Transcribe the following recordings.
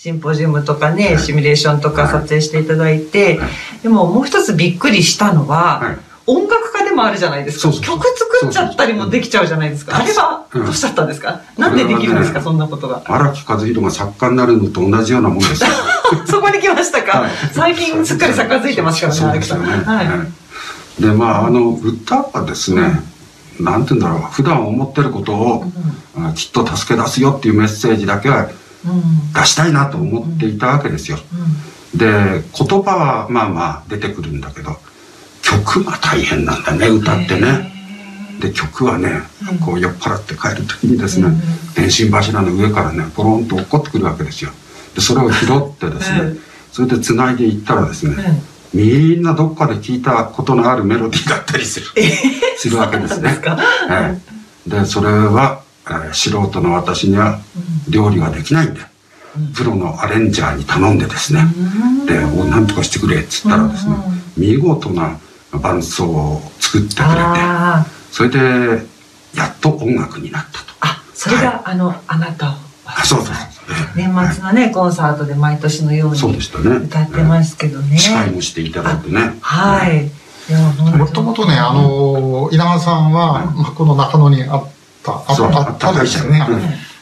シンポジウムとかね、シミュレーションとか撮影していただいて、でももう一つびっくりしたのは、音楽家でもあるじゃないですか。曲作っちゃったりもできちゃうじゃないですか。あれはどうしちゃったんですか、なんでできるんですか、そんなことが？荒木和弘が作家になるのと同じようなもんですよ。そこに来ましたか。最近すっかり作家ついてますからね、荒木さん。はい。で、まあ、あの、歌はですね、なんて言うんだろう、普段思ってることを、きっと助け出すよっていうメッセージだけは出したいなと思っていたわけですよ。で言葉はまあまあ出てくるんだけど曲が大変なんだね歌ってね。で曲はねこう酔っ払って帰る時にですね電信柱の上からねポロンと落っこってくるわけですよ。でそれを拾ってですねそれでつないでいったらですねみんなどっかで聞いたことのあるメロディーだったりする。するわけですね。でそれは素人の私には料理ができないんで、プロのアレンジャーに頼んでですね、で「何とかしてくれ」っつったらですね、見事な伴奏を作ってくれてそれでやっと音楽になったと。あそれが、はい、あのあなたをあそうそう年末のね、はい、コンサートで毎年のように歌ってますけどね。司会もしていただいてね。はい。もともとね、あの、稲川さんは、まあ、この中野にあっあったあったですよね。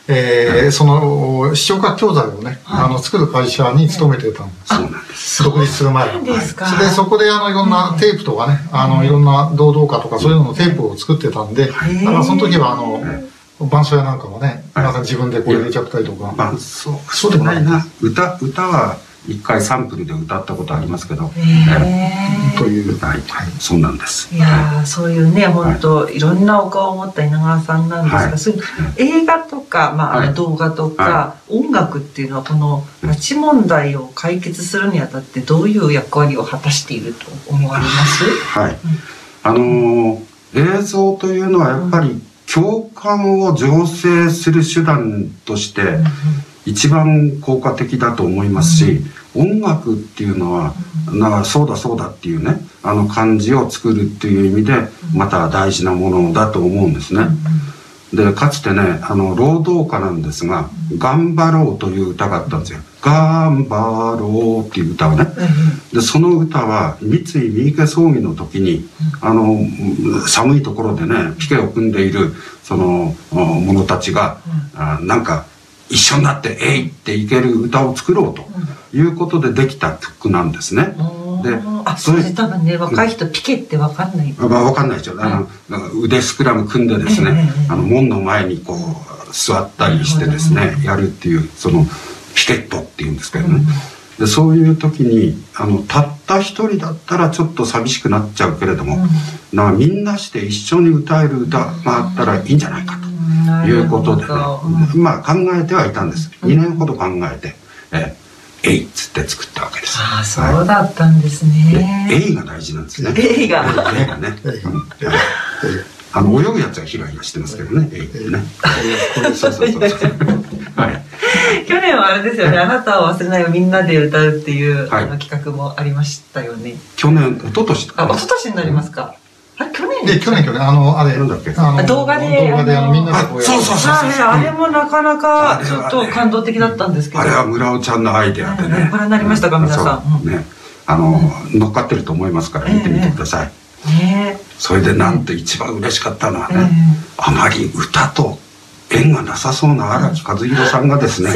えー、その視聴覚教材をね、あの作る会社に勤めてたんです。独立する前に。それでそこであのいろんなテープとかね、あのいろんな堂々歌とかそういうののテープを作ってたんで、だからその時はあの、伴奏屋なんかもね、皆さん自分でこう入れちゃったりとか。伴奏そうでもないな。歌、歌は一回サンプルで歌ったことありますけど、えー、という、はい、そうなんです。いやそういうね、本当、はい、いろんなお顔を持った稲川さんなんですが、はい、そうい。う映画とか、まあ、動画とか、音楽ってい。うのは、この拉致問題を解決するにあたって、どういう役割を果たしていると思われます？はい。あのー、映像というのはやっぱり共感を醸成する手段として、一番効果的だと思いますし、音楽っていうのは、なそうだそうだっていうねあの感じを作るっていう意味でまた大事なものだと思うんですね。でかつてねあの労働歌なんですが「頑張ろう」という歌があったんですよ。頑張ろうっていう歌をね。でその歌は三井三池葬儀の時にあの寒いところでねピケを組んでいるその者たちがあなんか一緒になって「えい!」っていける歌を作ろうということでできた曲なんですね。であそれ多分ね若い人ピケって分かんない、まあ、分かんないですよあの腕スクラム組んでですね、あの門の前にこう座ったりしてですね、やるっていうそのピケットっていうんですけどね。でそういう時にあのたった一人だったらちょっと寂しくなっちゃうけれども、なみんなして一緒に歌える歌があったらいいんじゃないかと。いうことでね、まあ考えてはいたんです。2年ほど考えて、ええいっつって作ったわけです。ああ、そうだったんですね。えいが大事なんですね。えいが。えいがね。あの泳ぐやつはひらひらしてますけどね、えいってね。そうそうそう。はい。去年はあれですよね、あなたを忘れないをみんなで歌うっていう、あの企画もありましたよね。去年、一昨年あ、一昨年になりますか。あ去年で去年去年あのあれなんだっけ？あの動画で動画であのみんなでこうやそうそうそうあれもなかなかちょっと感動的だったんですけど。あれは村尾ちゃんのアイデアでね。ご覧になりましたか？皆さん。ね。あの乗っかってると思いますから見てみてください。ねそれでなんと一番嬉しかったのはねあまり歌と縁がなさそうな荒木和弘さんがですね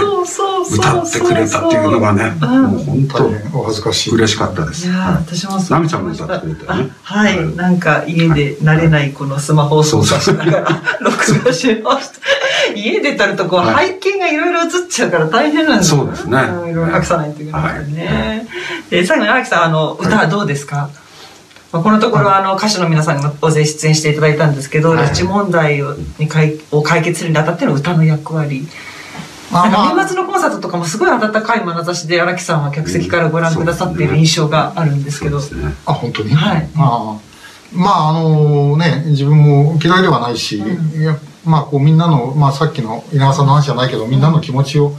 歌ってくれたっていうのがねもう本当お恥ずかしい。嬉しかったです。私もナミちゃんも歌ってくれたよね。はい。なんか家で慣れないこのスマホを操作しながら録画しました。家出たるとこう背景がいろいろ映っちゃうから大変なんです。そうですね。いろいろ隠さないといけないね。で最後に荒木さんあの歌はどうですか？まあ、このところあの歌手の皆さんにも大勢出演していただいたんですけど、拉致問題をにを解決するにあたっての歌の役割年末のコンサートとかもすごい温かい眼差しで荒木さんは客席からご覧くださっている印象があるんですけど、ねね、あ本当に？はい。あまああのね自分も嫌いではないし、うん、いやまあこうみんなの、まあ、さっきの稲川さんの話じゃないけどみんなの気持ちをやっ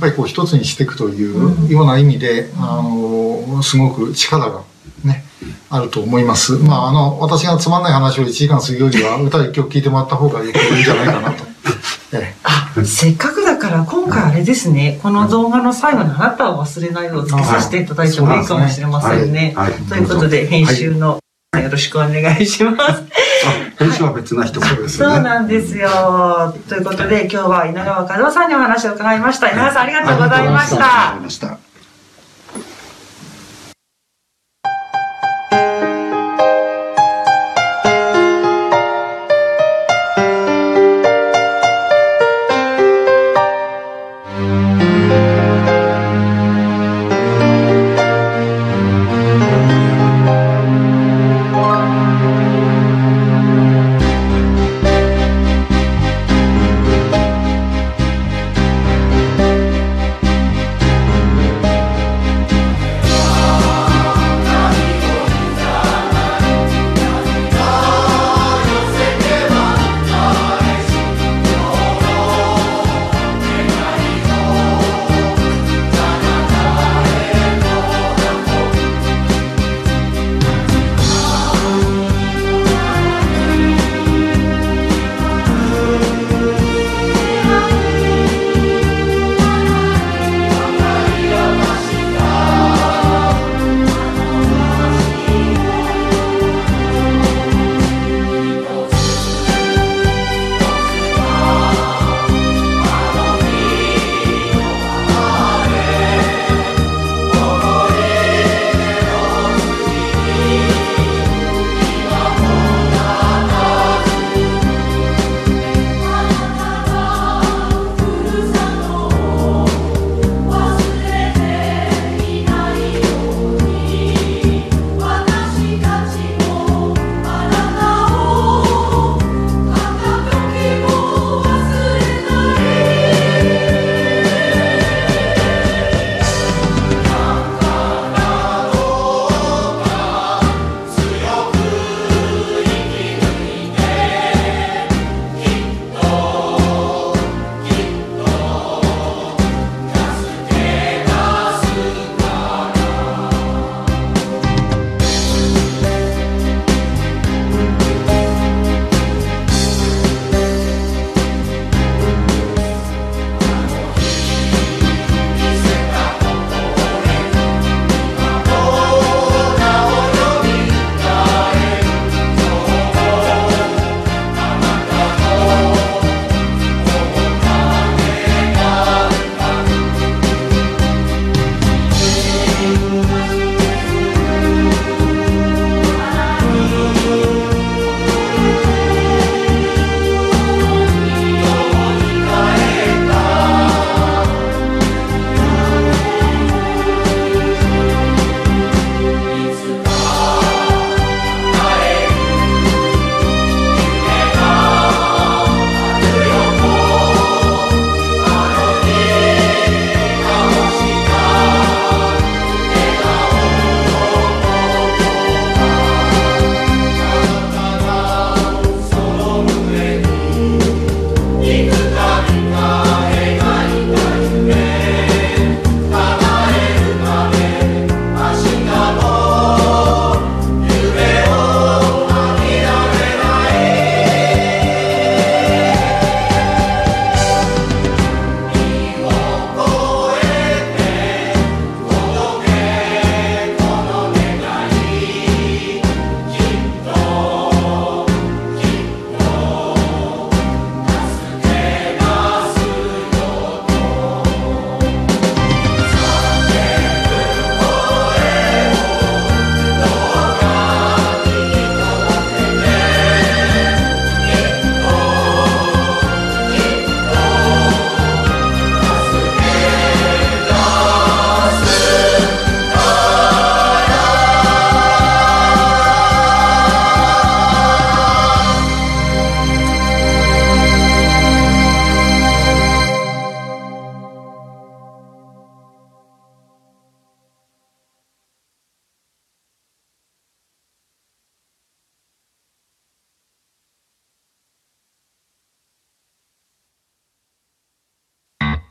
ぱりこう一つにしていくというような意味で、あのすごく力がねあると思います。まああの私がつまんない話を1時間するよりは歌一曲聴いてもらった方がいいんじゃないかなと。ええせっかくだから今回あれですね、この動画の最後にあなたを忘れないようつけさせていただいてもいいかもしれませんね。ということで、編集の、よろしくお願いします。編集は別な人ですね。そうなんですよ。ということで、今日は稲川和夫さんにお話を伺いました。稲川さん、ありがとうございました。